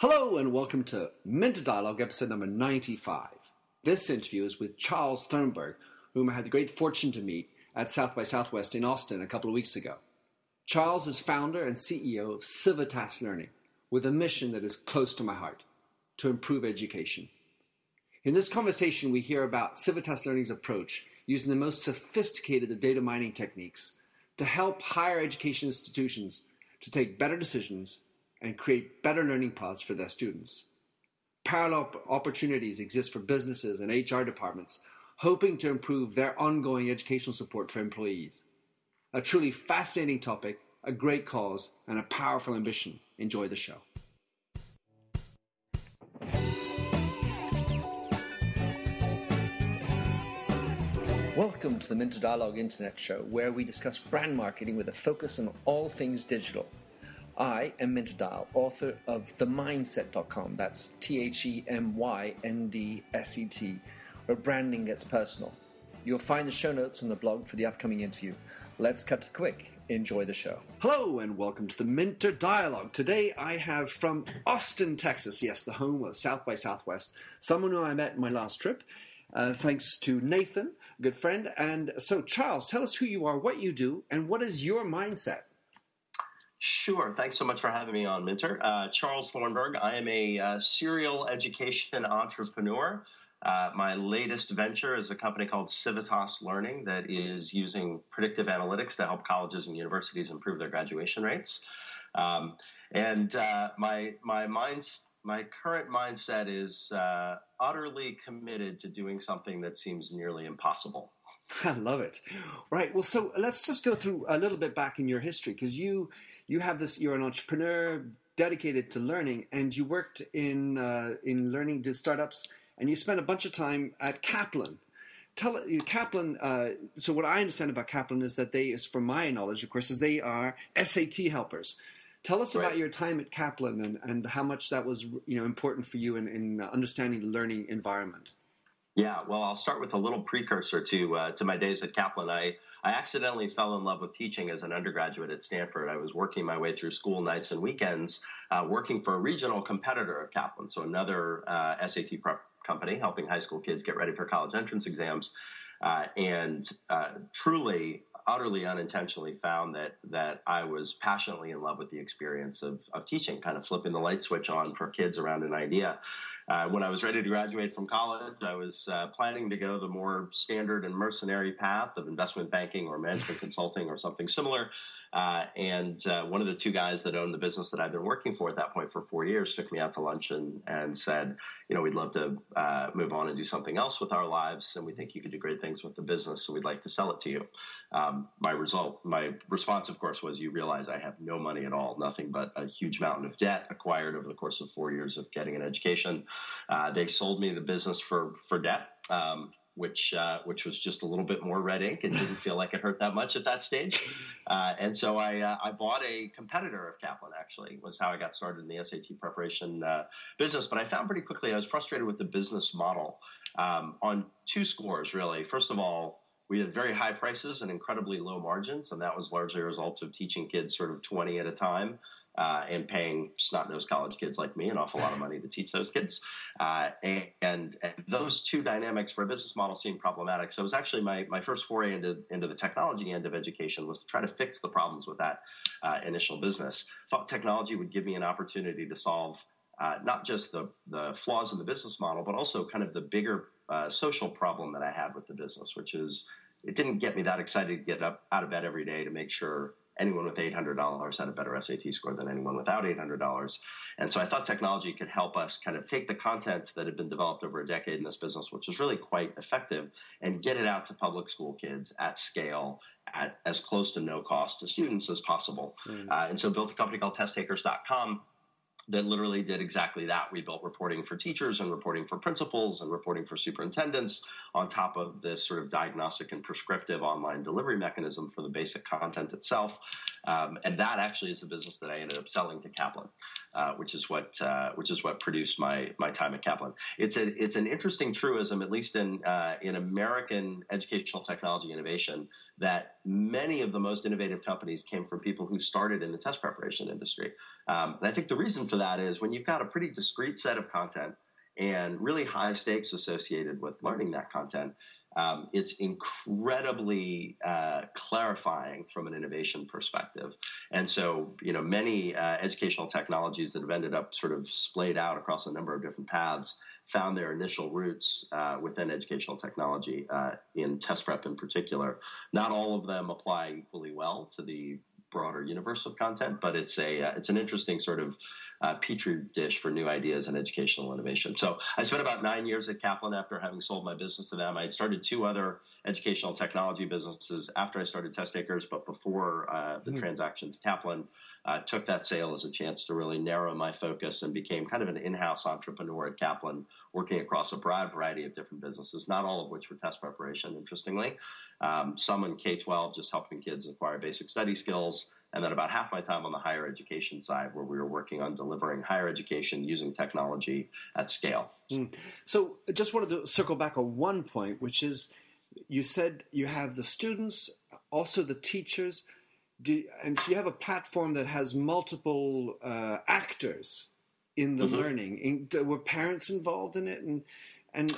Hello and welcome to Minter Dialogue, episode number 95. This interview is with Charles Thornburgh, whom I had the great fortune to meet at South by Southwest in Austin a couple of weeks ago. Charles is founder and CEO of Civitas Learning, with a mission that is close to my heart to improve education. In this conversation, we hear about Civitas Learning's approach using the most sophisticated of data mining techniques to help higher education institutions to take better decisions and create better learning paths for their students. Parallel opportunities exist for businesses and HR departments hoping to improve their ongoing educational support for employees. A truly fascinating topic, a great cause, and a powerful ambition. Enjoy the show. Welcome to the Minter Dialogue Internet Show, where we discuss brand marketing with a focus on all things digital. I am Minter Dial, author of TheMyndset.com. That's T H E M Y N D S E T, where branding gets personal. You'll find the show notes on the blog for the upcoming interview. Let's cut to quick. Enjoy the show. Hello and welcome to the Minter Dialogue. Today I have from Austin, Texas, yes, the home of South by Southwest, someone who I met my last trip. Uh, thanks to Nathan, a good friend. And so, Charles, tell us who you are, what you do, and what is your mindset? Sure. Thanks so much for having me on, Minter. Uh, Charles Thornburgh. I am a uh, serial education entrepreneur. Uh, my latest venture is a company called Civitas Learning that is using predictive analytics to help colleges and universities improve their graduation rates. Um, and uh, my my minds my current mindset is uh, utterly committed to doing something that seems nearly impossible. I love it. Right. Well, so let's just go through a little bit back in your history because you you have this. You're an entrepreneur dedicated to learning, and you worked in uh, in learning to startups, and you spent a bunch of time at Kaplan. Tell Kaplan. Uh, so what I understand about Kaplan is that they, is from my knowledge, of course, is they are SAT helpers. Tell us right. about your time at Kaplan and, and how much that was you know important for you in, in understanding the learning environment. Yeah, well, I'll start with a little precursor to uh, to my days at Kaplan. I I accidentally fell in love with teaching as an undergraduate at Stanford. I was working my way through school nights and weekends, uh, working for a regional competitor of Kaplan, so another uh, SAT prep company helping high school kids get ready for college entrance exams. Uh, and uh, truly, utterly unintentionally found that that I was passionately in love with the experience of, of teaching, kind of flipping the light switch on for kids around an idea. Uh, when I was ready to graduate from college, I was uh, planning to go the more standard and mercenary path of investment banking or management consulting or something similar. Uh, and uh, one of the two guys that owned the business that I'd been working for at that point for four years took me out to lunch and, and said, you know, we'd love to uh, move on and do something else with our lives, and we think you could do great things with the business, so we'd like to sell it to you. Um, my result, my response, of course, was, you realize I have no money at all, nothing but a huge mountain of debt acquired over the course of four years of getting an education. Uh, they sold me the business for for debt. Um, which uh, which was just a little bit more red ink and didn't feel like it hurt that much at that stage. Uh, and so I uh, I bought a competitor of Kaplan. Actually, was how I got started in the SAT preparation uh, business. But I found pretty quickly I was frustrated with the business model um, on two scores really. First of all. We had very high prices and incredibly low margins, and that was largely a result of teaching kids sort of 20 at a time uh, and paying snot-nosed college kids like me an awful lot of money to teach those kids. Uh, and, and, those two dynamics for a business model seemed problematic. So it was actually my, my first foray into, into the technology end of education was to try to fix the problems with that uh, initial business. Thought technology would give me an opportunity to solve uh, not just the, the flaws in the business model, but also kind of the bigger uh, social problem that I had with the business, which is it didn't get me that excited to get up out of bed every day to make sure anyone with $800 had a better SAT score than anyone without $800. And so I thought technology could help us kind of take the content that had been developed over a decade in this business, which was really quite effective, and get it out to public school kids at scale at as close to no cost to students as possible. Mm. Uh, and so built a company called testtakers.com that literally did exactly that. We built reporting for teachers and reporting for principals and reporting for superintendents on top of this sort of diagnostic and prescriptive online delivery mechanism for the basic content itself. Um, and that actually is the business that I ended up selling to Kaplan, uh, which is what uh, which is what produced my my time at Kaplan. It's a it's an interesting truism, at least in uh, in American educational technology innovation, that many of the most innovative companies came from people who started in the test preparation industry. Um, and I think the reason for that is when you've got a pretty discrete set of content and really high stakes associated with learning that content, um, it's incredibly uh, clarifying from an innovation perspective. And so, you know, many uh, educational technologies that have ended up sort of splayed out across a number of different paths found their initial roots uh, within educational technology, uh, in test prep in particular. Not all of them apply equally well to the broader universe of content, but it's a uh, it's an interesting sort of uh, petri dish for new ideas and educational innovation. So I spent about nine years at Kaplan after having sold my business to them. I had started two other educational technology businesses after I started TestTakers, but before uh, the mm-hmm. transaction to Kaplan. Uh, took that sale as a chance to really narrow my focus and became kind of an in-house entrepreneur at Kaplan, working across a broad variety of different businesses, not all of which were test preparation, interestingly. Um, some in K-12, just helping kids acquire basic study skills and then about half my time on the higher education side, where we were working on delivering higher education using technology at scale. Mm. So, I just wanted to circle back on one point, which is you said you have the students, also the teachers, do, and so you have a platform that has multiple uh, actors in the mm-hmm. learning. In, were parents involved in it, and and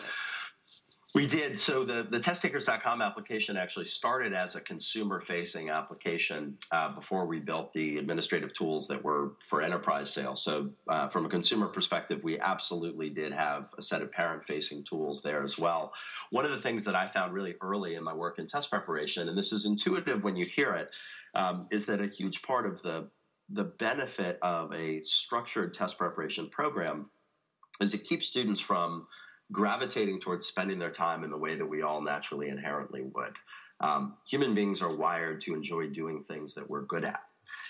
we did. So the, the testtakers.com application actually started as a consumer facing application uh, before we built the administrative tools that were for enterprise sales. So uh, from a consumer perspective, we absolutely did have a set of parent facing tools there as well. One of the things that I found really early in my work in test preparation, and this is intuitive when you hear it, um, is that a huge part of the the benefit of a structured test preparation program is it keeps students from gravitating towards spending their time in the way that we all naturally inherently would. Um, human beings are wired to enjoy doing things that we're good at.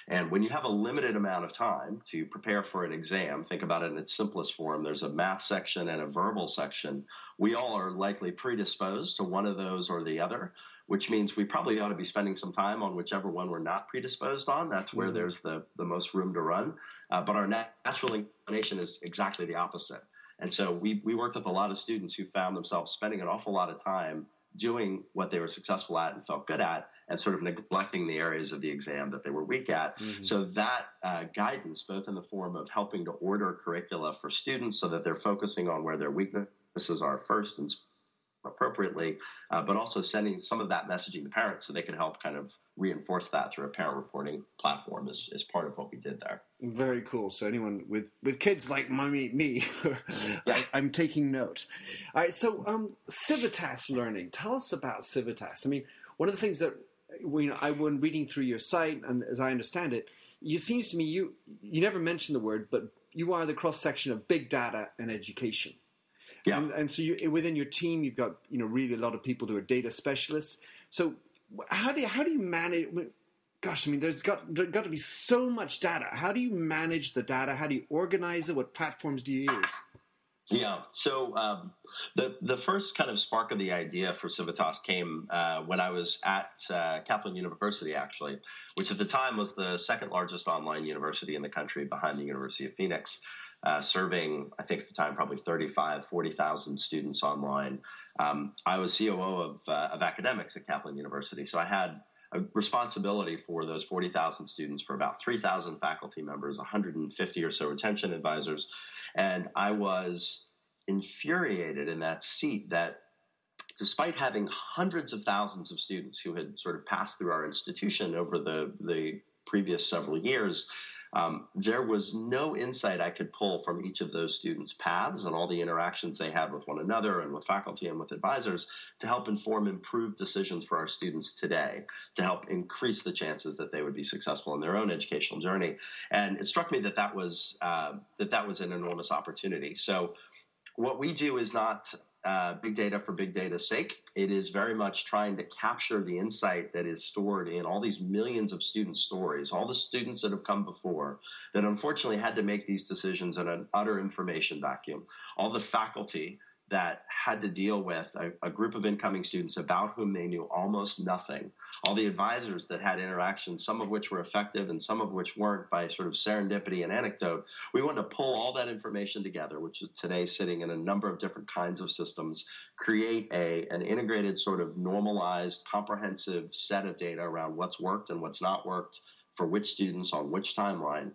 And when you have a limited amount of time to prepare for an exam, think about it in its simplest form. There's a math section and a verbal section. We all are likely predisposed to one of those or the other, which means we probably ought to be spending some time on whichever one we're not predisposed on. That's where mm-hmm. there's the, the most room to run. Uh, but our natural inclination is exactly the opposite. And so we, we worked with a lot of students who found themselves spending an awful lot of time doing what they were successful at and felt good at and sort of neglecting the areas of the exam that they were weak at. Mm-hmm. So that uh, guidance, both in the form of helping to order curricula for students so that they're focusing on where their weaknesses are first and appropriately, uh, but also sending some of that messaging to parents so they can help kind of reinforce that through a parent reporting platform is, is part of what we did there. Very cool. So anyone with, with kids like mommy, me, yeah. I, am taking note. All right. So um, Civitas learning. Tell us about Civitas. I mean, one of the things that we, I when reading through your site and as I understand it, you seems to me you you never mentioned the word, but you are the cross section of big data and education. Yeah. And, and so you, within your team, you've got you know really a lot of people who are data specialists. So how do you, how do you manage? Gosh, I mean, there's got there's got to be so much data. How do you manage the data? How do you organize it? What platforms do you use? Yeah. So um, the the first kind of spark of the idea for Civitas came uh, when I was at uh, Kaplan University, actually, which at the time was the second largest online university in the country, behind the University of Phoenix uh, serving, I think at the time, probably 35, 40,000 students online. Um, I was COO of, uh, of academics at Kaplan University, so I had a responsibility for those 40,000 students for about 3,000 faculty members, 150 or so retention advisors. And I was infuriated in that seat that despite having hundreds of thousands of students who had sort of passed through our institution over the, the previous several years, um, there was no insight I could pull from each of those students' paths and all the interactions they had with one another and with faculty and with advisors to help inform improved decisions for our students today, to help increase the chances that they would be successful in their own educational journey. And it struck me that that was uh, that that was an enormous opportunity. So what we do is not uh, big data for big data's sake. It is very much trying to capture the insight that is stored in all these millions of student stories, all the students that have come before that unfortunately had to make these decisions in an utter information vacuum, all the faculty that had to deal with a, a, group of incoming students about whom they knew almost nothing. All the advisors that had interactions, some of which were effective and some of which weren't by sort of serendipity and anecdote. We wanted to pull all that information together, which is today sitting in a number of different kinds of systems, create a, an integrated sort of normalized, comprehensive set of data around what's worked and what's not worked for which students on which timeline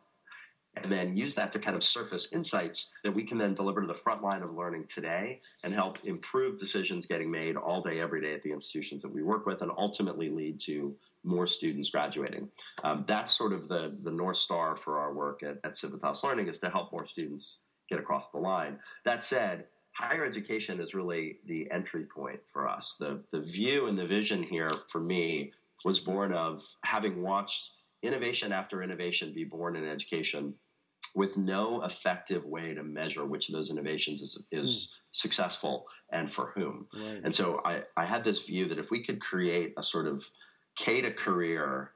and then use that to kind of surface insights that we can then deliver to the front line of learning today and help improve decisions getting made all day, every day at the institutions that we work with and ultimately lead to more students graduating. Um, that's sort of the, the North Star for our work at, at Civitas Learning is to help more students get across the line. That said, higher education is really the entry point for us. The, the view and the vision here for me was born of having watched innovation after innovation be born in education with no effective way to measure which of those innovations is, is mm. successful and for whom. Right. And so I, I had this view that if we could create a sort of K to career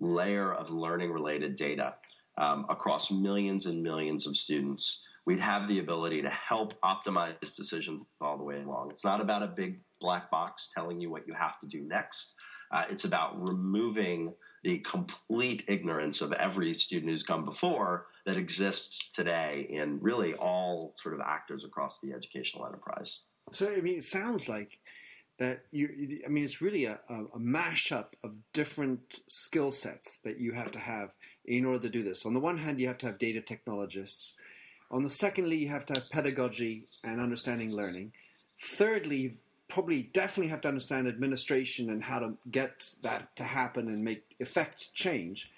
layer of learning related data um, across millions and millions of students, we'd have the ability to help optimize decisions all the way along. It's not about a big black box telling you what you have to do next. Uh, it's about removing the complete ignorance of every student who's come before that exists today in really all sort of actors across the educational enterprise. So, I mean, it sounds like that you, I mean, it's really a, a, mashup of different skill sets that you have to have in order to do this. On the one hand, you have to have data technologists. On the secondly, you have to have pedagogy and understanding learning. Thirdly, you probably definitely have to understand administration and how to get that to happen and make effect change.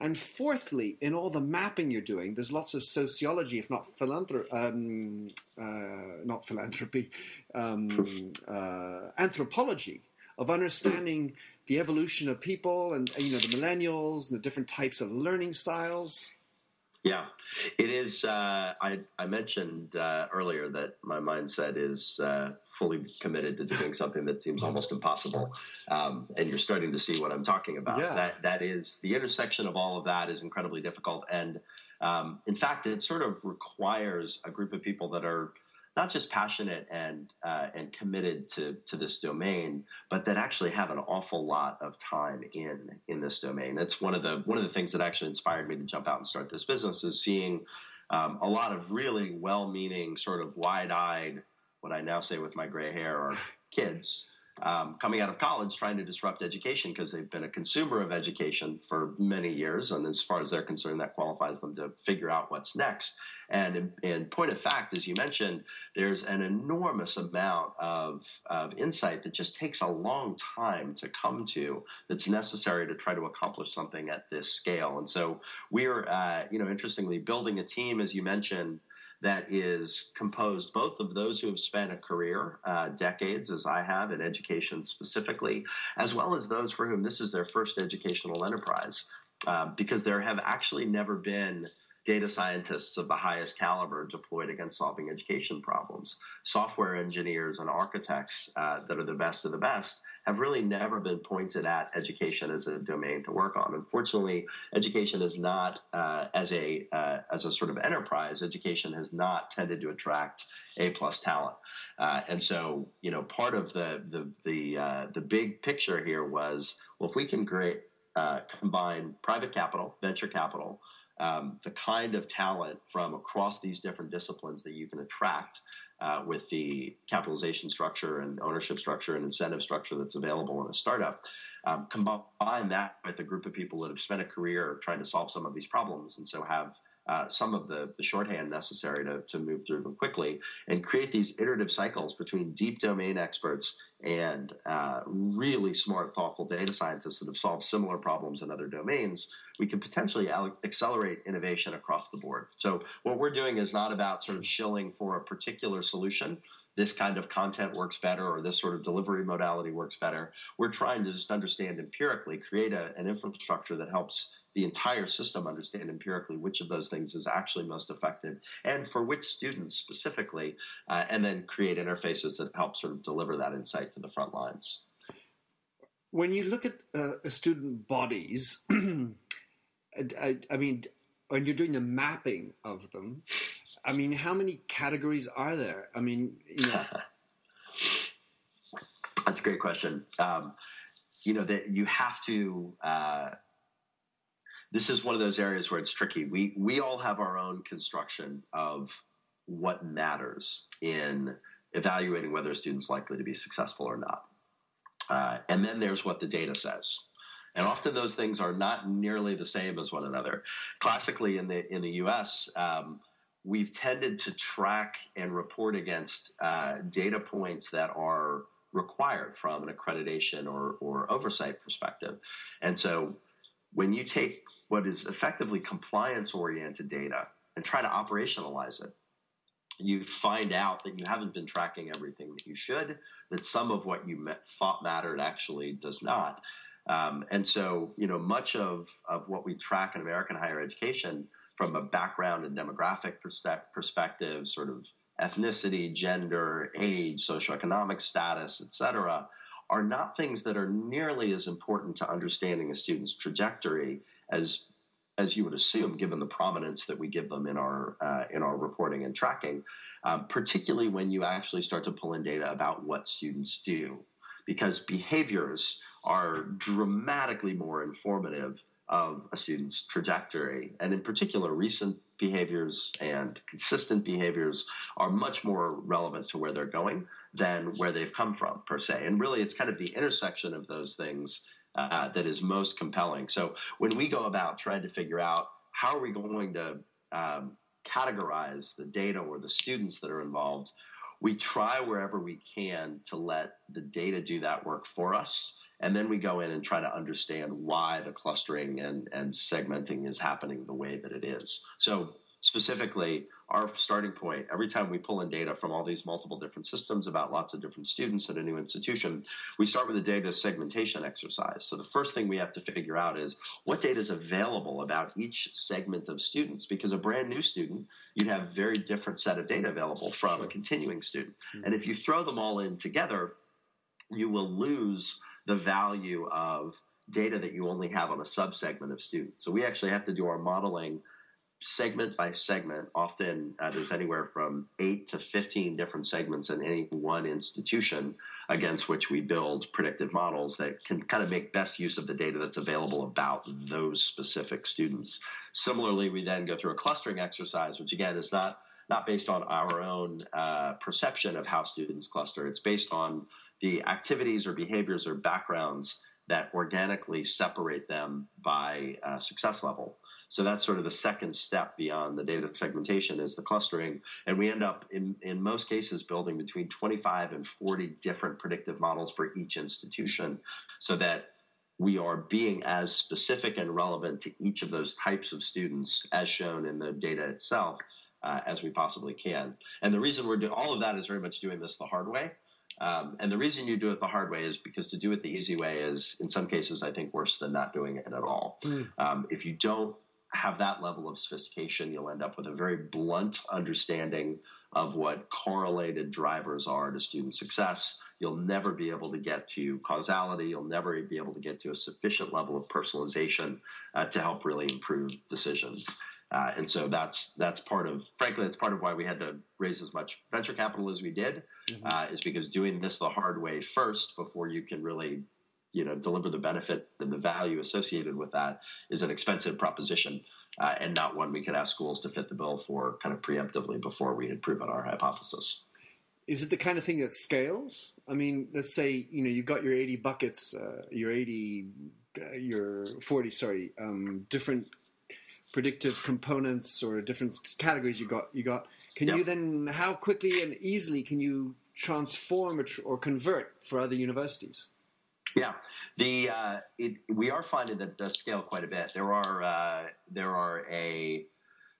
And fourthly, in all the mapping you're doing, there's lots of sociology, if not philanthropy, um, uh, not philanthropy, um, uh, anthropology of understanding the evolution of people and you know the millennials and the different types of learning styles. Yeah, it is. Uh, I, I mentioned uh, earlier that my mindset is uh, fully committed to doing something that seems almost impossible, um, and you're starting to see what I'm talking about. Yeah. That that is the intersection of all of that is incredibly difficult, and um, in fact, it sort of requires a group of people that are not just passionate and uh, and committed to to this domain, but that actually have an awful lot of time in in this domain. That's one of the one of the things that actually inspired me to jump out and start this business is seeing um, a lot of really well-meaning, sort of wide-eyed, what I now say with my gray hair, are kids um, coming out of college trying to disrupt education because they've been a consumer of education for many years. And as far as they're concerned, that qualifies them to figure out what's next. And in, in point of fact, as you mentioned, there's an enormous amount of, of insight that just takes a long time to come to that's necessary to try to accomplish something at this scale. And so we're, uh, you know, interestingly building a team, as you mentioned, that is composed both of those who have spent a career, uh, decades as I have in education specifically, as well as those for whom this is their first educational enterprise. Uh, because there have actually never been data scientists of the highest caliber deployed against solving education problems. Software engineers and architects uh, that are the best of the best have really never been pointed at education as a domain to work on. Unfortunately, education is not uh, as a uh, as a sort of enterprise. Education has not tended to attract A plus talent, uh, and so you know part of the the the uh, the big picture here was well if we can create uh, combine private capital, venture capital. Um, the kind of talent from across these different disciplines that you can attract uh, with the capitalization structure and ownership structure and incentive structure that's available in a startup. Um, combine that with a group of people that have spent a career trying to solve some of these problems and so have uh, some of the, the shorthand necessary to, to move through them quickly and create these iterative cycles between deep domain experts and uh, really smart, thoughtful data scientists that have solved similar problems in other domains, we can potentially al- accelerate innovation across the board. So, what we're doing is not about sort of shilling for a particular solution this kind of content works better or this sort of delivery modality works better. We're trying to just understand empirically, create a, an infrastructure that helps the entire system understand empirically which of those things is actually most effective and for which students specifically, uh, and then create interfaces that help sort of deliver that insight to the front lines. When you look at uh, student bodies, I, I, mean, when you're doing the mapping of them, I mean, how many categories are there? I mean, you know. That's a great question. Um, you know that you have to. Uh, this is one of those areas where it's tricky. We we all have our own construction of what matters in evaluating whether a student's likely to be successful or not. Uh, and then there's what the data says. And often those things are not nearly the same as one another. Classically, in the in the U.S., um, we've tended to track and report against uh, data points that are required from an accreditation or, or oversight perspective. And so when you take what is effectively compliance oriented data and try to operationalize it, you find out that you haven't been tracking everything that you should, that some of what you thought mattered actually does not. Um, and so, you know, much of, of what we track in American higher education from a background and demographic perspective, sort of ethnicity, gender, age, socioeconomic status, etc., are not things that are nearly as important to understanding a student's trajectory as as you would assume, given the prominence that we give them in our uh, in our reporting and tracking, um, particularly when you actually start to pull in data about what students do, because behaviors are dramatically more informative of a student's trajectory. And in particular, recent behaviors and consistent behaviors are much more relevant to where they're going than where they've come from, per se. And really, it's kind of the intersection of those things uh, that is most compelling. So when we go about trying to figure out how are we going to um, categorize the data or the students that are involved, we try wherever we can to let the data do that work for us and then we go in and try to understand why the clustering and, and segmenting is happening the way that it is. So specifically, our starting point, every time we pull in data from all these multiple different systems about lots of different students at a new institution, we start with a data segmentation exercise. So the first thing we have to figure out is what data is available about each segment of students. Because a brand new student, you'd have a very different set of data available from sure. a continuing student. Mm-hmm. And if you throw them all in together, you will lose – the value of data that you only have on a subsegment of students. So we actually have to do our modeling segment by segment. Often uh, there's anywhere from eight to 15 different segments in any one institution against which we build predictive models that can kind of make best use of the data that's available about those specific students. Similarly, we then go through a clustering exercise, which again is not not based on our own uh, perception of how students cluster. It's based on the activities or behaviors or backgrounds that organically separate them by uh, success level. So that's sort of the second step beyond the data segmentation is the clustering. And we end up in, in most cases building between 25 and 40 different predictive models for each institution so that we are being as specific and relevant to each of those types of students as shown in the data itself uh, as we possibly can. And the reason we're doing all of that is very much doing this the hard way. Um, and the reason you do it the hard way is because to do it the easy way is, in some cases, I think worse than not doing it at all. Mm. Um, if you don't have that level of sophistication, you'll end up with a very blunt understanding of what correlated drivers are to student success. You'll never be able to get to causality. You'll never be able to get to a sufficient level of personalization uh, to help really improve decisions. Uh, and so that's that's part of, frankly, that's part of why we had to raise as much venture capital as we did, mm-hmm. uh, is because doing this the hard way first before you can really, you know, deliver the benefit and the value associated with that is an expensive proposition, uh, and not one we could ask schools to fit the bill for kind of preemptively before we had proven our hypothesis. Is it the kind of thing that scales? I mean, let's say you know you've got your eighty buckets, uh, your eighty, uh, your forty, sorry, um, different predictive components or different categories you got you got. Can yep. you then how quickly and easily can you transform or, or convert for other universities? Yeah. The uh, it, we are finding that it does scale quite a bit. There are uh, there are a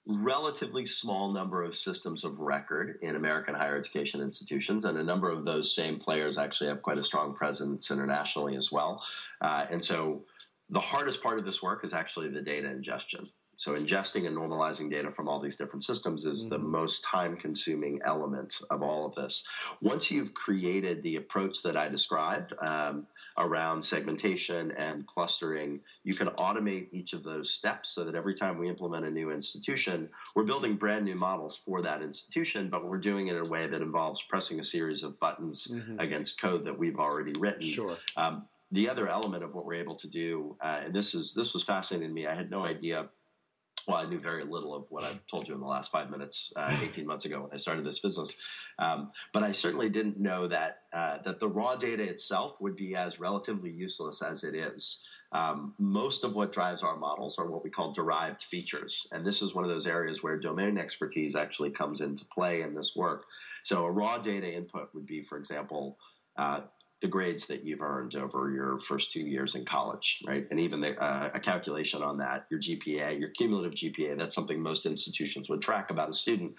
relatively small number of systems of record in American higher education institutions, and a number of those same players actually have quite a strong presence internationally as well. Uh, and so, the hardest part of this work is actually the data ingestion So ingesting and normalizing data from all these different systems is mm-hmm. the most time consuming element of all of this. Once you've created the approach that I described um, around segmentation and clustering, you can automate each of those steps so that every time we implement a new institution, we're building brand new models for that institution, but we're doing it in a way that involves pressing a series of buttons mm-hmm. against code that we've already written. Sure. Um, the other element of what we're able to do, uh, and this is this was fascinating to me. I had no idea well, I knew very little of what I've told you in the last five minutes, uh, 18 months ago when I started this business. Um, but I certainly didn't know that uh, that the raw data itself would be as relatively useless as it is. Um, most of what drives our models are what we call derived features, and this is one of those areas where domain expertise actually comes into play in this work. So a raw data input would be, for example, uh, the grades that you've earned over your first two years in college, right? And even the, uh, a calculation on that, your GPA, your cumulative GPA, that's something most institutions would track about a student.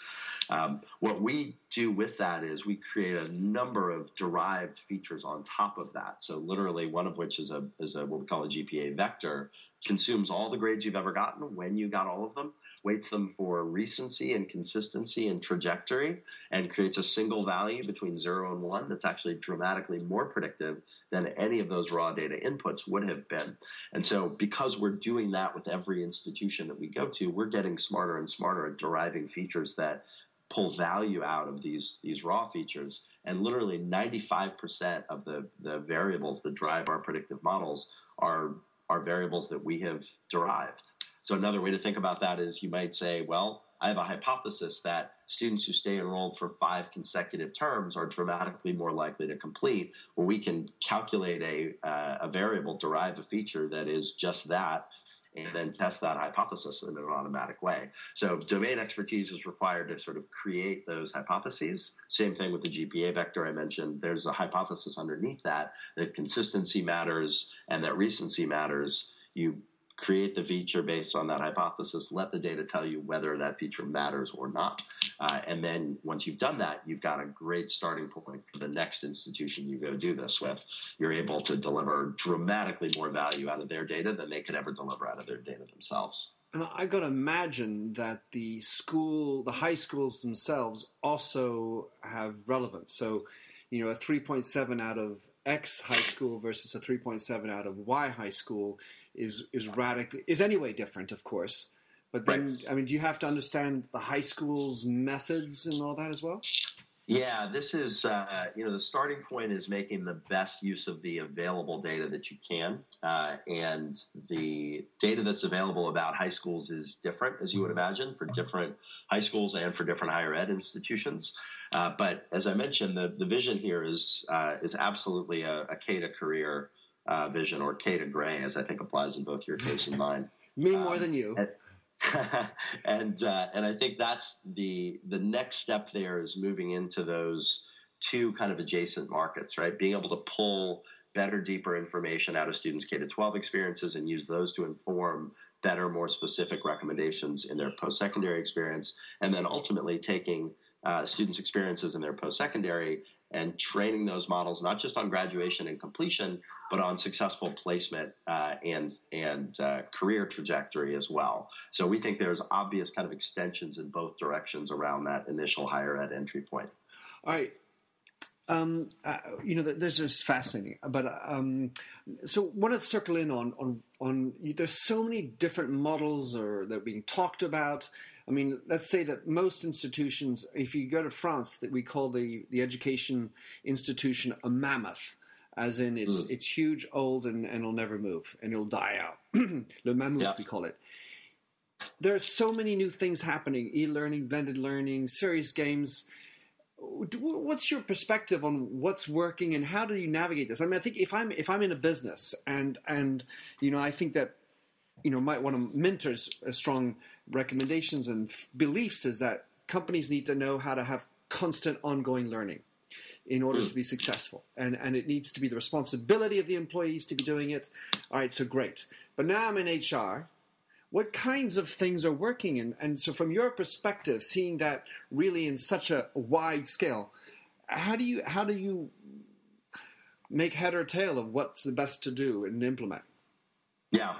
Um, what we do with that is we create a number of derived features on top of that. So literally one of which is a, is a what we call a GPA vector, consumes all the grades you've ever gotten when you got all of them weights them for recency and consistency and trajectory and creates a single value between zero and one that's actually dramatically more predictive than any of those raw data inputs would have been. And so because we're doing that with every institution that we go to, we're getting smarter and smarter at deriving features that pull value out of these these raw features and literally 95% of the the variables that drive our predictive models are are variables that we have derived so another way to think about that is you might say, well, I have a hypothesis that students who stay enrolled for five consecutive terms are dramatically more likely to complete. Well, we can calculate a, uh, a variable, derive a feature that is just that, and then test that hypothesis in an automatic way. So domain expertise is required to sort of create those hypotheses. Same thing with the GPA vector I mentioned. There's a hypothesis underneath that that consistency matters and that recency matters. You create the feature based on that hypothesis, let the data tell you whether that feature matters or not. Uh, and then once you've done that, you've got a great starting point for the next institution you go do this with. You're able to deliver dramatically more value out of their data than they could ever deliver out of their data themselves. And I've got to imagine that the school, the high schools themselves also have relevance. So, you know, a 3.7 out of X high school versus a 3.7 out of Y high school is is radically is anyway different, of course. But then, right. I mean, do you have to understand the high school's methods and all that as well? Yeah, this is uh, you know the starting point is making the best use of the available data that you can, uh, and the data that's available about high schools is different, as you would imagine, for different high schools and for different higher ed institutions. Uh, but as I mentioned, the, the vision here is uh, is absolutely a, a K to career uh, vision, or K to Gray, as I think applies in both your case and mine. Me um, more than you. And and, uh, and I think that's the the next step. There is moving into those two kind of adjacent markets, right? Being able to pull better, deeper information out of students' K to 12 experiences and use those to inform better, more specific recommendations in their post secondary experience, and then ultimately taking uh, students' experiences in their post secondary and training those models not just on graduation and completion, but on successful placement uh, and and uh, career trajectory as well. So we think there's obvious kind of extensions in both directions around that initial higher ed entry point. All right. Um, uh, you know, this is fascinating. But um, so, want to circle in on on on. There's so many different models or that are being talked about. I mean, let's say that most institutions, if you go to France, that we call the, the education institution a mammoth, as in it's mm. it's huge, old, and, and it'll never move, and it'll die out. Le mammoth, yeah. we call it. There are so many new things happening: e-learning, blended learning, serious games. What's your perspective on what's working, and how do you navigate this? I mean, I think if I'm if I'm in a business, and and you know, I think that you know, might one of Minter's uh, strong recommendations and f- beliefs is that companies need to know how to have constant ongoing learning in order to be hmm. successful. And, and it needs to be the responsibility of the employees to be doing it. All right, so great. But now I'm in HR. What kinds of things are working? And, and so, from your perspective, seeing that really in such a wide scale, how do you, how do you make head or tail of what's the best to do and implement? Yeah,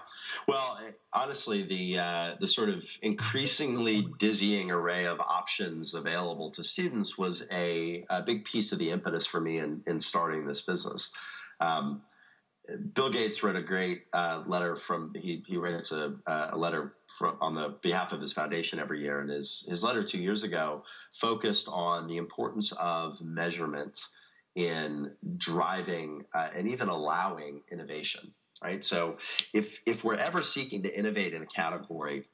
well, honestly, the uh, the sort of increasingly dizzying array of options available to students was a, a big piece of the impetus for me in, in starting this business. Um, Bill Gates wrote a great uh, letter from he he writes a, a letter from, on the behalf of his foundation every year, and his his letter two years ago focused on the importance of measurement in driving uh, and even allowing innovation right? So if if we're ever seeking to innovate in a category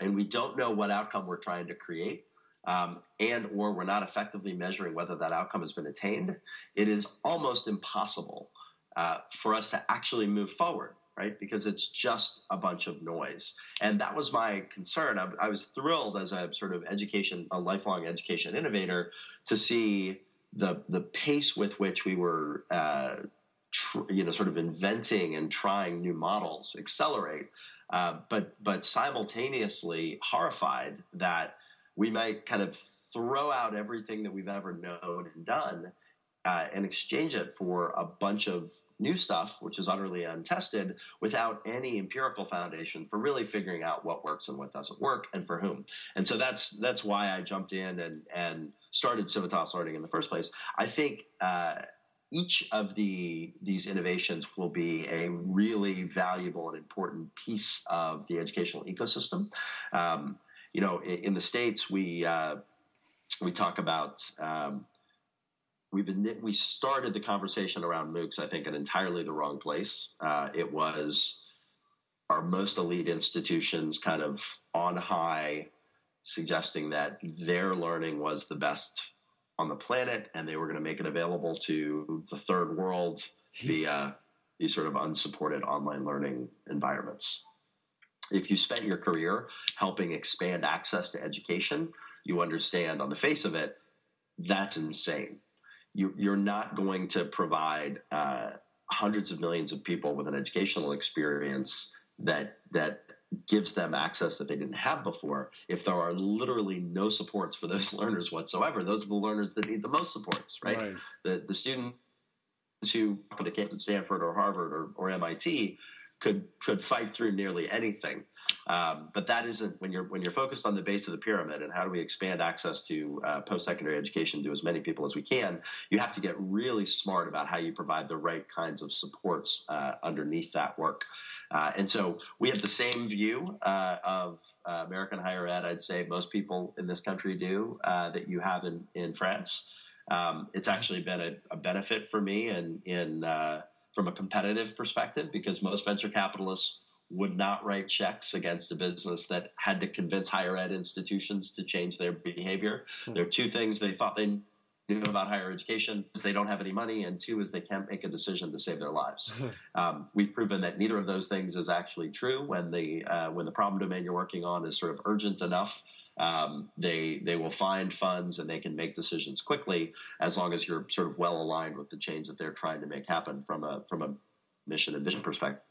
and we don't know what outcome we're trying to create, um, and or we're not effectively measuring whether that outcome has been attained, it is almost impossible uh, for us to actually move forward, right? Because it's just a bunch of noise. And that was my concern. I, I was thrilled as a sort of education, a lifelong education innovator, to see the the pace with which we were uh, tr- you know, sort of inventing and trying new models accelerate, uh, but but simultaneously horrified that we might kind of throw out everything that we've ever known and done uh, and exchange it for a bunch of new stuff, which is utterly untested, without any empirical foundation for really figuring out what works and what doesn't work, and for whom. And so that's that's why I jumped in and and started Civitas Learning in the first place. I think. Uh, each of the these innovations will be a really valuable and important piece of the educational ecosystem. Um, you know, in, in, the states, we uh, we talk about um, we've been, we started the conversation around MOOCs. I think in entirely the wrong place. Uh, it was our most elite institutions kind of on high, suggesting that their learning was the best on the planet, and they were going to make it available to the third world via these sort of unsupported online learning environments. If you spent your career helping expand access to education, you understand on the face of it, that's insane. You, are not going to provide uh, hundreds of millions of people with an educational experience that that gives them access that they didn't have before. If there are literally no supports for those learners whatsoever, those are the learners that need the most supports, right? right. The the students who come to Cambridge, Stanford, or Harvard, or, or MIT could could fight through nearly anything. Um, but that isn't when you're when you're focused on the base of the pyramid and how do we expand access to uh, post-secondary education to as many people as we can. You have to get really smart about how you provide the right kinds of supports uh, underneath that work. Uh, and so we have the same view uh, of uh, American higher ed, I'd say most people in this country do, uh, that you have in, in France. Um, it's actually been a, a, benefit for me in, in uh, from a competitive perspective because most venture capitalists would not write checks against a business that had to convince higher ed institutions to change their behavior. Hmm. There are two things they thought they knew about higher education is they don't have any money, and two is they can't make a decision to save their lives. um, we've proven that neither of those things is actually true. When the uh, when the problem domain you're working on is sort of urgent enough, um, they they will find funds and they can make decisions quickly as long as you're sort of well aligned with the change that they're trying to make happen from a from a mission and vision perspective.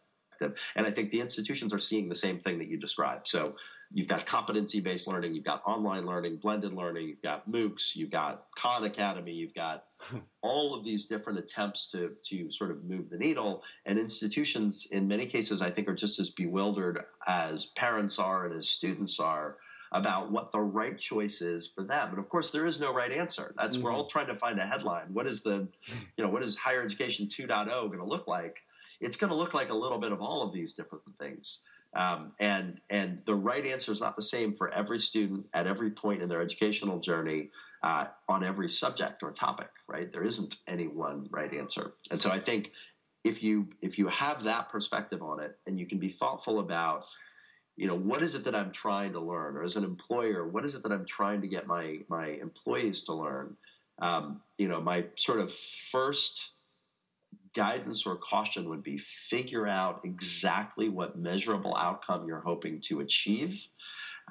And I think the institutions are seeing the same thing that you described. So you've got competency based learning, you've got online learning, blended learning, you've got MOOCs, you've got Khan Academy, you've got all of these different attempts to, to sort of move the needle. And institutions, in many cases, I think are just as bewildered as parents are and as students are about what the right choice is for them. And of course, there is no right answer. That's mm-hmm. we're all trying to find a headline. What is the, you know, what is higher education 2.0 going to look like? It's going to look like a little bit of all of these different things. Um, and and the right answer is not the same for every student at every point in their educational journey uh, on every subject or topic. Right? There isn't any one right answer. And so I think if you if you have that perspective on it and you can be thoughtful about you know what is it that i'm trying to learn or as an employer what is it that i'm trying to get my my employees to learn um, you know my sort of first guidance or caution would be figure out exactly what measurable outcome you're hoping to achieve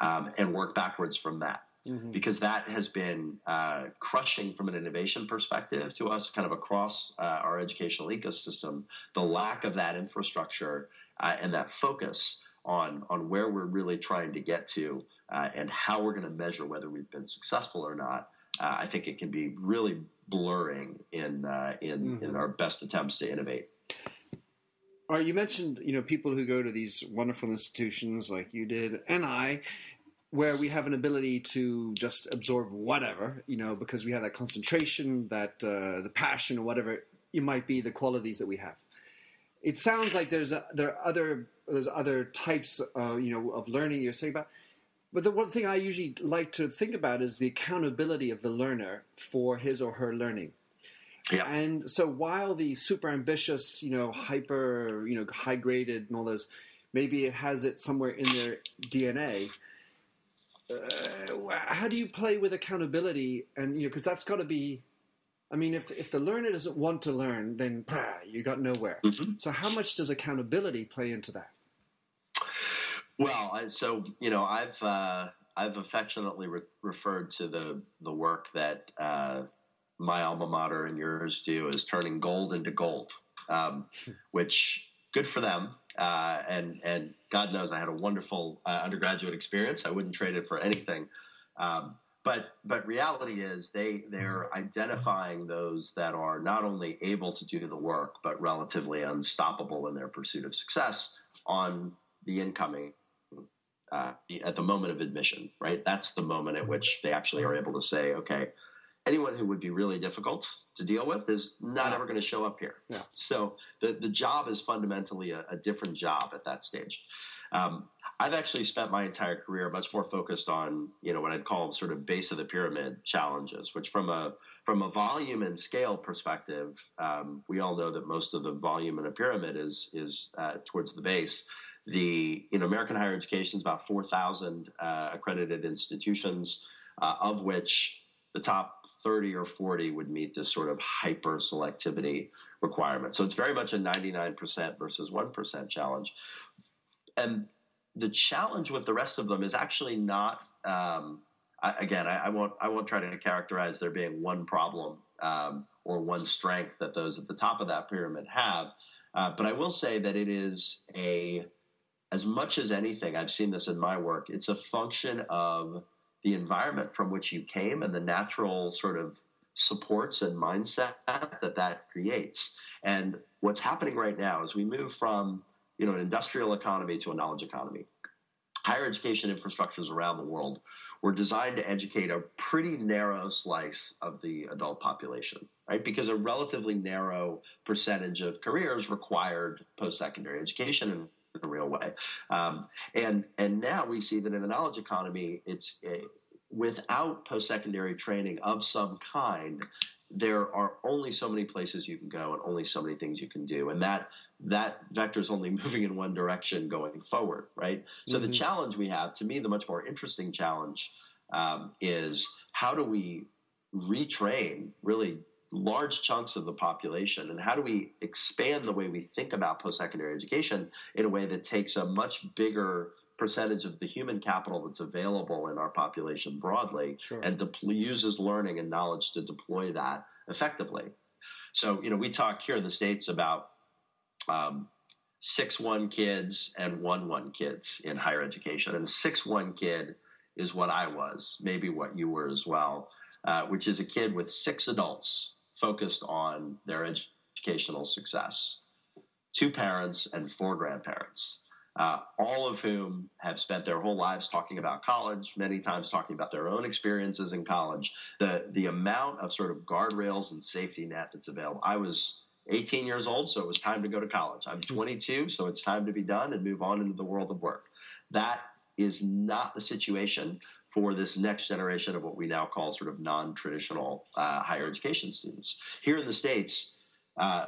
um, and work backwards from that. Mm-hmm. Because that has been uh, crushing from an innovation perspective to us, kind of across uh, our educational ecosystem. The lack of that infrastructure uh, and that focus on on where we're really trying to get to uh, and how we're going to measure whether we've been successful or not uh, I think it can be really blurring in uh, in mm-hmm. in our best attempts to innovate. All right, you mentioned you know people who go to these wonderful institutions like you did, and I, where we have an ability to just absorb whatever you know because we have that concentration, that uh, the passion, or whatever it might be, the qualities that we have. It sounds like there's a, there are other there's other types uh, you know of learning you're saying about. But the one thing I usually like to think about is the accountability of the learner for his or her learning. Yeah. And so while the super ambitious, you know, hyper, you know, high graded and all those, maybe it has it somewhere in their DNA. Uh, how do you play with accountability? And you know, because that's got to be. I mean, if if the learner doesn't want to learn, then bah, you got nowhere. Mm-hmm. So how much does accountability play into that? Well, I, so you know, I've uh, I've affectionately re- referred to the the work that uh, my alma mater and yours do as turning gold into gold, um, which good for them. Uh, and and God knows I had a wonderful uh, undergraduate experience. I wouldn't trade it for anything. Um, but but reality is they they're identifying those that are not only able to do the work but relatively unstoppable in their pursuit of success on the incoming uh, at the moment of admission, right? That's the moment at which they actually are able to say, okay, anyone who would be really difficult to deal with is not ever going to show up here. Yeah. So the, the job is fundamentally a, a different job at that stage. Um, I've actually spent my entire career much more focused on, you know, what I'd call sort of base of the pyramid challenges, which from a from a volume and scale perspective, um, we all know that most of the volume in a pyramid is is uh, towards the base. The American higher education is about four thousand uh, accredited institutions, uh, of which the top 30 or 40 would meet this sort of hyper selectivity requirement. So it's very much a 99% versus 1% challenge. And the challenge with the rest of them is actually not, um, I, again, I, I, won't, I won't try to characterize there being one problem um, or one strength that those at the top of that pyramid have. Uh, but I will say that it is a, as much as anything, I've seen this in my work, it's a function of the environment from which you came and the natural sort of supports and mindset that that creates. And what's happening right now is we move from you know an industrial economy to a knowledge economy. Higher education infrastructures around the world were designed to educate a pretty narrow slice of the adult population, right? Because a relatively narrow percentage of careers required post-secondary education in a real way. Um, and and now we see that in the knowledge economy, it's a, without post-secondary training of some kind, there are only so many places you can go and only so many things you can do, and that that vector is only moving in one direction going forward, right? So Mhm. the challenge we have, to me, the much more interesting challenge um, is how do we retrain really large chunks of the population and how do we expand the way we think about post-secondary education in a way that takes a much bigger percentage of the human capital that's available in our population broadly Sure. and depl- uses learning and knowledge to deploy that effectively. So, you know, we talk here in the States about um, six one kids and one one kids in higher education. And six one kid is what I was, maybe what you were as well, uh, which is a kid with six adults focused on their educational success, two parents and four grandparents. Uh, all of whom have spent their whole lives talking about college, many times talking about their own experiences in college, the the amount of sort of guardrails and safety net that's available. I was 18 years old, so it was time to go to college. I'm 22, so it's time to be done and move on into the world of work. That is not the situation for this next generation of what we now call sort of non-traditional uh, higher education students. Here in the States, uh,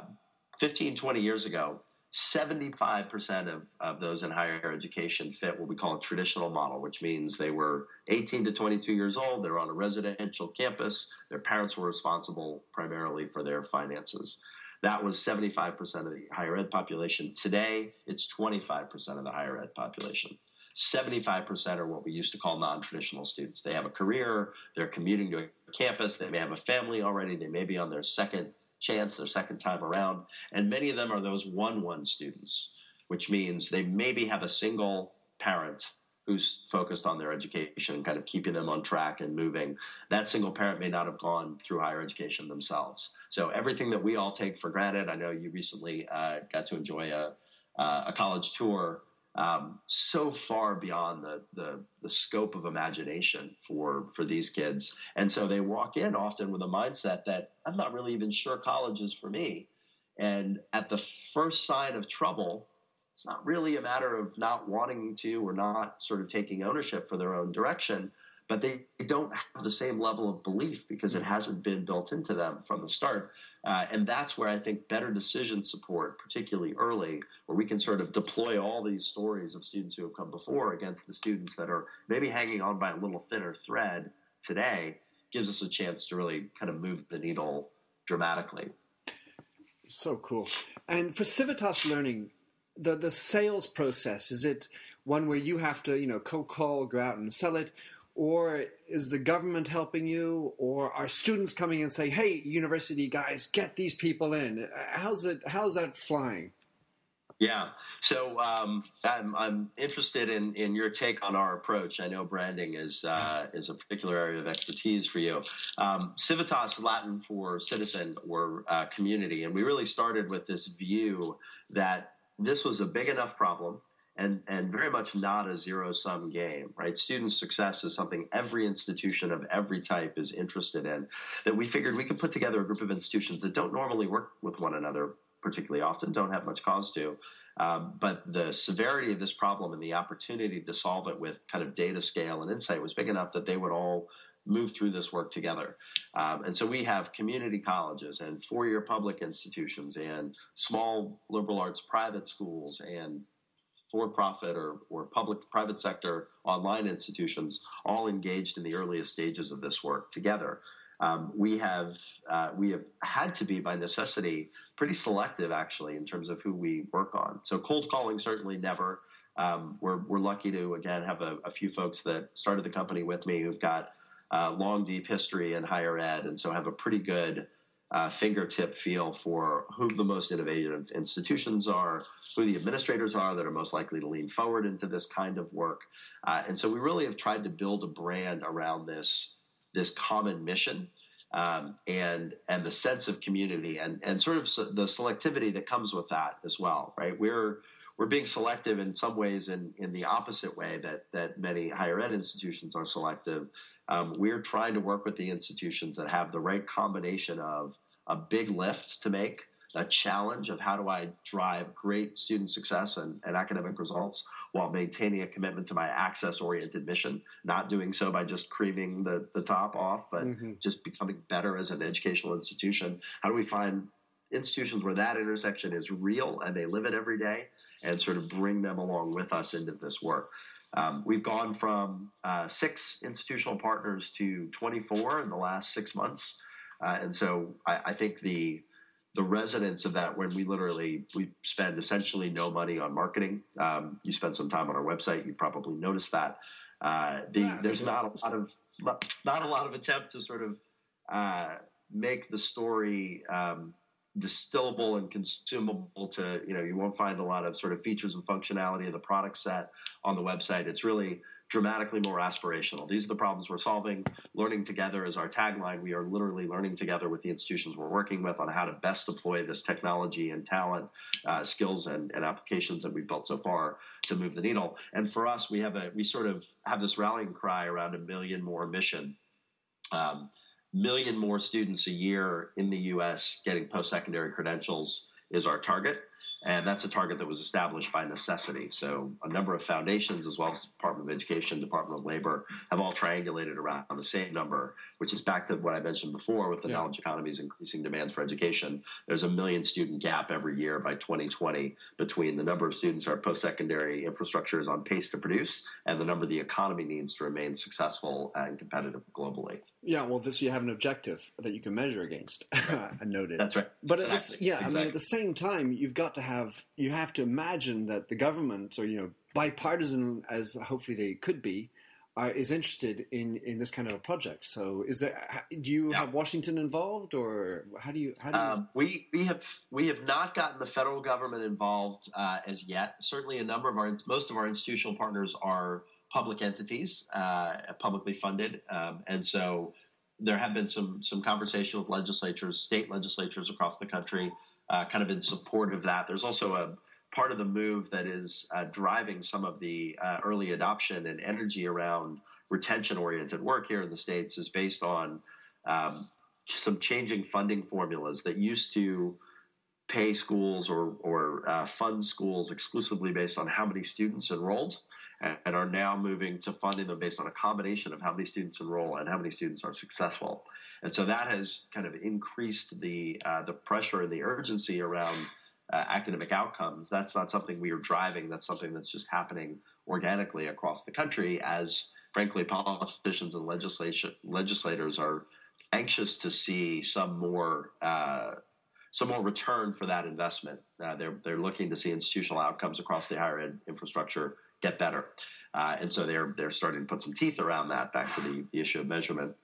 15, 20 years ago, 75% of, of those in higher education fit what we call a traditional model, which means they were 18 to 22 years old, they were on a residential campus, their parents were responsible primarily for their finances. That was 75% of the higher ed population. Today, it's 25% of the higher ed population. 75% are what we used to call non traditional students. They have a career, they're commuting to a campus, they may have a family already, they may be on their second chance, their second time around. And many of them are those 1 1 students, which means they maybe have a single parent who's focused on their education, kind of keeping them on track and moving. That single parent may not have gone through higher education themselves. So everything that we all take for granted, I know you recently uh, got to enjoy a, uh, a college tour um, so far beyond the, the, the scope of imagination for for these kids, and so they walk in often with a mindset that I'm not really even sure college is for me. And at the first sign of trouble, it's not really a matter of not wanting to or not sort of taking ownership for their own direction, but they don't have the same level of belief because it hasn't been built into them from the start. Uh, and that's where I think better decision support, particularly early, where we can sort of deploy all these stories of students who have come before against the students that are maybe hanging on by a little thinner thread today, gives us a chance to really kind of move the needle dramatically. So cool. And for Civitas Learning, the the sales process is it one where you have to you know cold call, go out and sell it, or is the government helping you or are students coming and saying hey university guys get these people in. How's it how's that flying? Yeah. So um, I'm, I'm interested in, in your take on our approach. I know branding is uh, is a particular area of expertise for you. Um, civitas latin for citizen or uh, community and we really started with this view that this was a big enough problem and, and very much not a zero sum game, right? Student success is something every institution of every type is interested in. That we figured we could put together a group of institutions that don't normally work with one another particularly often, don't have much cause to. Um, but the severity of this problem and the opportunity to solve it with kind of data scale and insight was big enough that they would all move through this work together. Um, and so we have community colleges and four year public institutions and small liberal arts private schools and for-profit or, or public private sector online institutions all engaged in the earliest stages of this work together. Um, we have uh, we have had to be by necessity pretty selective actually in terms of who we work on. So cold calling certainly never. Um, we're we're lucky to again have a, a, few folks that started the company with me who've got uh, long deep history in higher ed and so have a pretty good uh, fingertip feel for who the most innovative institutions are, who the administrators are that are most likely to lean forward into this kind of work. Uh, and so we really have tried to build a brand around this, this common mission. Um, and and the sense of community and and sort of the selectivity that comes with that as well, right? We're we're being selective in some ways in, in the opposite way that, that many higher ed institutions are selective. Um, we're trying to work with the institutions that have the right combination of a big lift to make, a challenge of how do I drive great student success and, and academic results while maintaining a commitment to my access oriented mission, not doing so by just creaming the, the top off, but mm-hmm. just becoming better as an educational institution. How do we find institutions where that intersection is real and they live it every day and sort of bring them along with us into this work? Um, we've gone from uh, six institutional partners to 24 in the last six months. Uh, and so I, I, think the the resonance of that when we literally we spend essentially no money on marketing. Um, you spend some time on our website, you probably noticed that. Uh, the, yeah, there's not a lot of not a lot of attempt to sort of uh, make the story um, distillable and consumable to you know you won't find a lot of sort of features and functionality of the product set on the website it's really dramatically more aspirational. These are the problems we're solving. Learning together is our tagline. We are literally learning together with the institutions we're working with on how to best deploy this technology and talent, uh, skills and, and applications that we've built so far to move the needle. And for us, we have a we sort of have this rallying cry around a million more mission. Um, million more students a year in the U.S. getting post-secondary credentials is our target. And that's a target that was established by necessity. So a number of foundations, as well as the Department of Education, Department of Labor, have all triangulated around the same number, which is back to what I mentioned before with the yeah. knowledge economy's increasing demands for education. There's a million student gap every year by 2020 between the number of students our post-secondary infrastructure is on pace to produce and the number the economy needs to remain successful and competitive globally. Yeah, well, this you have an objective that you can measure against. I noted. That's right. But exactly. this, yeah, exactly. I mean, at the same time, you've got to have you have to imagine that the government, or you know, bipartisan as hopefully they could be, are, is interested in, in this kind of a project. So, is there? Do you yeah. have Washington involved, or how do you? How do you... Um, we we have we have not gotten the federal government involved uh, as yet. Certainly, a number of our most of our institutional partners are public entities, uh, publicly funded, um, and so there have been some some conversation with legislatures, state legislatures across the country, uh, kind of in support of that. There's also a part of the move that is uh, driving some of the uh, early adoption and energy around retention oriented work here in the States is based on um, some changing funding formulas that used to pay schools or, or uh, fund schools exclusively based on how many students enrolled and, are now moving to funding them based on a combination of how many students enroll and how many students are successful. And so that has kind of increased the, uh, the pressure and the urgency around uh, academic outcomes. That's not something we are driving. That's something that's just happening organically across the country as, frankly, politicians and legislators are anxious to see some more uh, some more return for that investment. Uh, they're they're looking to see institutional outcomes across the higher ed infrastructure get better, uh, and so they're they're starting to put some teeth around that. Back to the, the issue of measurement.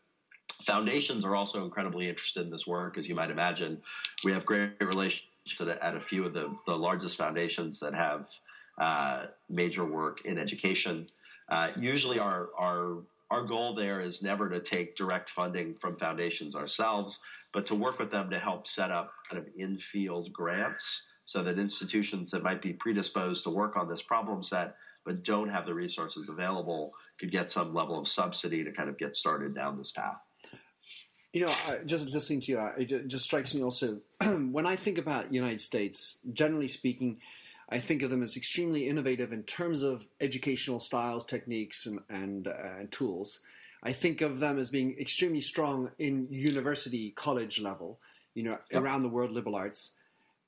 Foundations are also incredibly interested in this work, as you might imagine. We have great relations at a few of the, the largest foundations that have uh, major work in education. Uh, usually, our our our goal there is never to take direct funding from foundations ourselves, but to work with them to help set up kind of in-field grants so that institutions that might be predisposed to work on this problem set but don't have the resources available could get some level of subsidy to kind of get started down this path. You know, just listening to you, it just strikes me also when I think about United States, generally speaking, I think of them as extremely innovative in terms of educational styles, techniques, and, and, uh, and tools. I think of them as being extremely strong in university, college level, you know, yep. around the world, liberal arts.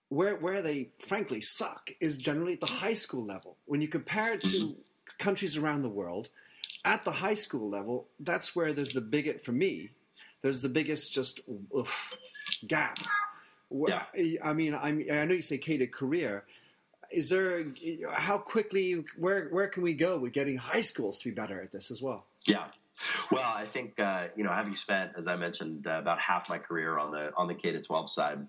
Where, where they frankly suck is generally at the high school level. When you compare it to countries around the world, at the high school level, that's where there's the biggest, for me, there's the biggest just oof, gap. Yeah. I mean, I mean, I know you say catered career, is there how quickly where where can we go with getting high schools to be better at this as well? Yeah. Well, I think uh, you know, having spent, as I mentioned, uh, about half my career on the on the K to 12 side,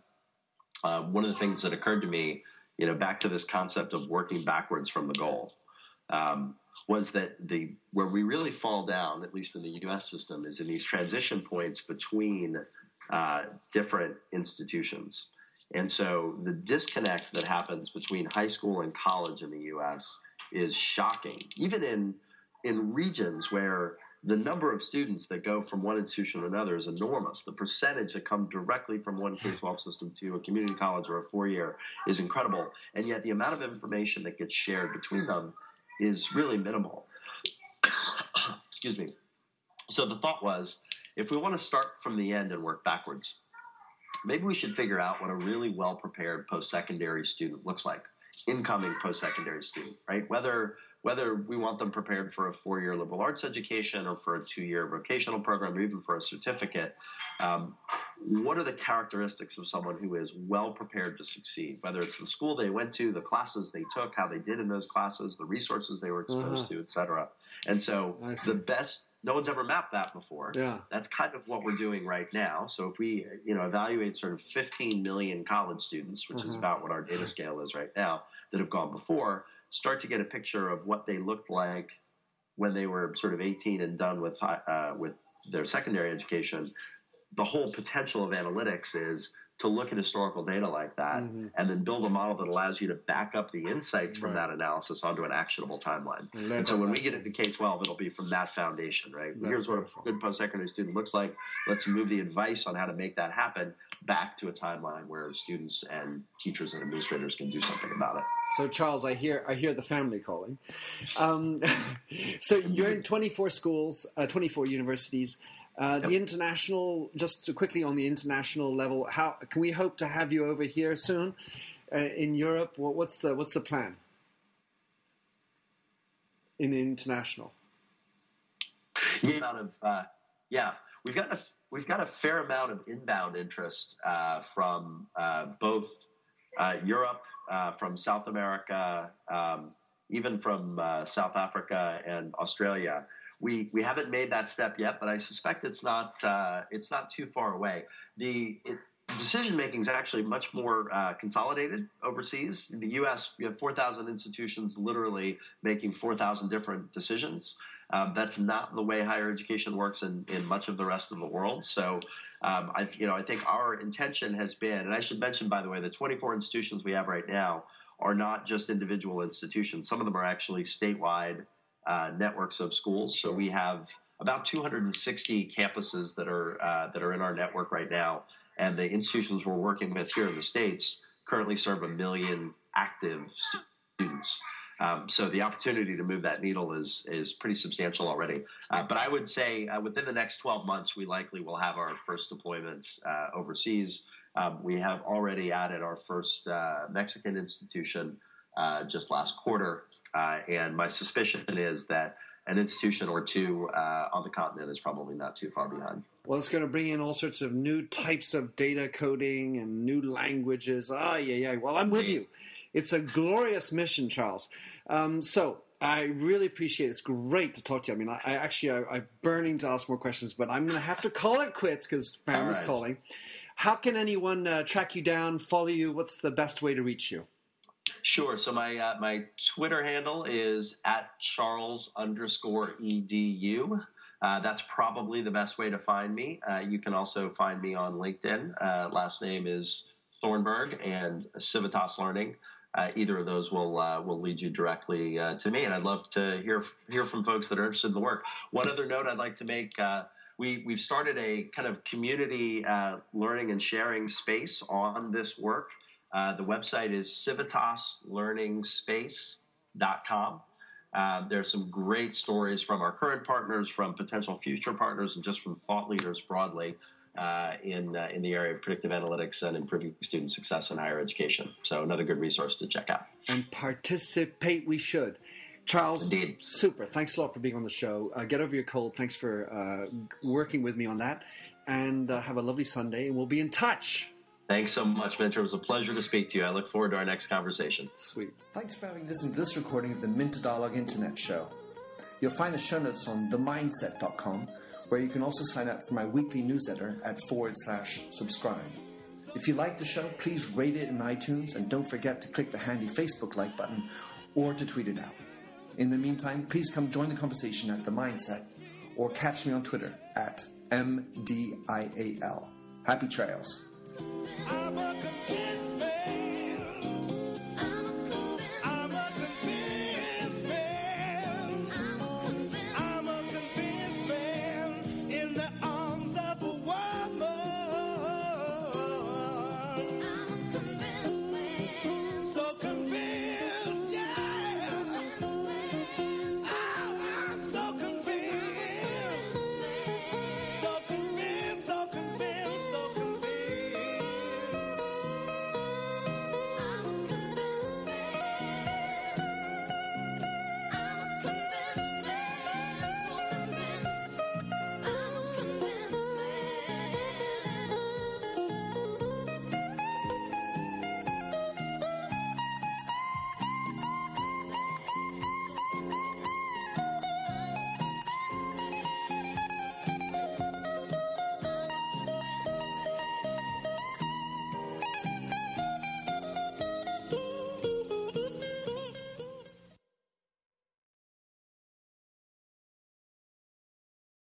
uh, one of the things that occurred to me, you know, back to this concept of working backwards from the goal, um, was that the where we really fall down, at least in the U.S. system, is in these transition points between uh, different institutions. And so the disconnect that happens between high school and college in the U.S. is shocking, even in in regions where the number of students that go from one institution to another is enormous. The percentage that come directly from one K-12 system to a community college or a four-year is incredible, and yet the amount of information that gets shared between them is really minimal. Excuse me. So the thought was, if we want to start from the end and work backwards, maybe we should figure out what a really well prepared post secondary student looks like, incoming post secondary student, right? Whether whether we want them prepared for a four year liberal arts education or for a two year vocational program or even for a certificate, um, what are the characteristics of someone who is well prepared to succeed? Whether it's the school they went to, the classes they took, how they did in those classes, the resources they were exposed uh-huh. to, et cetera. And so the best no one's ever mapped that before. Yeah. That's kind of what we're doing right now. So if we, you know, evaluate sort of 15 million college students, which is mm-hmm. about what our data scale is right now, that have gone before, start to get a picture of what they looked like when they were sort of 18 and done with uh, with their secondary education. The whole potential of analytics is to look at historical data like that mm-hmm. and then build a model that allows you to back up the insights from right. that analysis onto an actionable timeline. And, and so when we get into K 12, it'll be from that foundation, right? That's Here's what a good post secondary student looks like. Let's move the advice on how to make that happen back to a timeline where students and teachers and administrators can do something about it. So Charles, I hear I hear the family calling. Um, so you're in 24 schools, uh, 24 universities. Uh, yep. The international, just quickly on the international level, how can we hope to have you over here soon uh, in Europe? what's the what's the plan in international? Yeah, of, uh, yeah, we've got a we've got a fair amount of inbound interest uh, from uh, both uh, Europe, from South America, um, even from South Africa and Australia we we haven't made that step yet, but I suspect it's not uh, it's not too far away. The it, decision making is actually much more uh, consolidated overseas. In the U.S., we have 4,000 institutions literally making 4,000 different decisions. Um, that's not the way higher education works in, in much of the rest of the world. So, um, I, you know, I think our intention has been, and I should mention, by the way, the 24 institutions we have right now are not just individual institutions. Some of them are actually statewide uh, networks of schools. So we have about 260 campuses that are uh, that are in our network right now, and the institutions we're working with here in the states currently serve a million active students. Um, so the opportunity to move that needle is is pretty substantial already. Uh, but I would say uh, within the next 12 months, we likely will have our first deployments uh, overseas. Um, we have already added our first uh, Mexican institution uh, just last quarter, uh, and my suspicion is that an institution or two on the continent is probably not too far behind. Well, it's going to bring in all sorts of new types of data coding and new languages. Ah, yeah, yeah. Well, I'm with you. It's a glorious mission, Charles. Um, so I really appreciate it. It's great to talk to you. I mean, I, I actually I, am burning to ask more questions, but I'm going to have to call it quits because family's right. calling. How can anyone uh, track you down, follow you? What's the best way to reach you? Sure. So my uh, my Twitter handle is at Charles underscore edu. Uh, that's probably the best way to find me. Uh, you can also find me on LinkedIn. Uh, last name is Thornburgh and Civitas Learning uh, either of those will uh, will lead you directly to me. And I'd love to hear hear from folks that are interested in the work. One other note I'd like to make. We, we've started a kind of community uh, learning and sharing space on this work. Uh, the website is civitaslearningspace.com. Uh, there's some great stories from our current partners, from potential future partners, and just from thought leaders broadly uh, in uh, in the area of predictive analytics and improving student success in higher education. So another good resource to check out. And participate, we should. Charles, Indeed. super. Thanks a lot for being on the show. Uh, get over your cold. Thanks for uh, working with me on that. And uh, have a lovely Sunday, and we'll be in touch. Thanks so much, Minter. It was a pleasure to speak to you. I look forward to our next conversation. Sweet. Thanks for having listened to this recording of the Minter Dialogue Internet Show. You'll find the show notes on TheMyndset.com where you can also sign up for my weekly newsletter at forward slash subscribe. If you like the show, please rate it in iTunes and don't forget to click the handy Facebook like button or to tweet it out. In the meantime, please come join the conversation at The Myndset or catch me on Twitter at MDIAL. Happy trails. I'm a convinced man.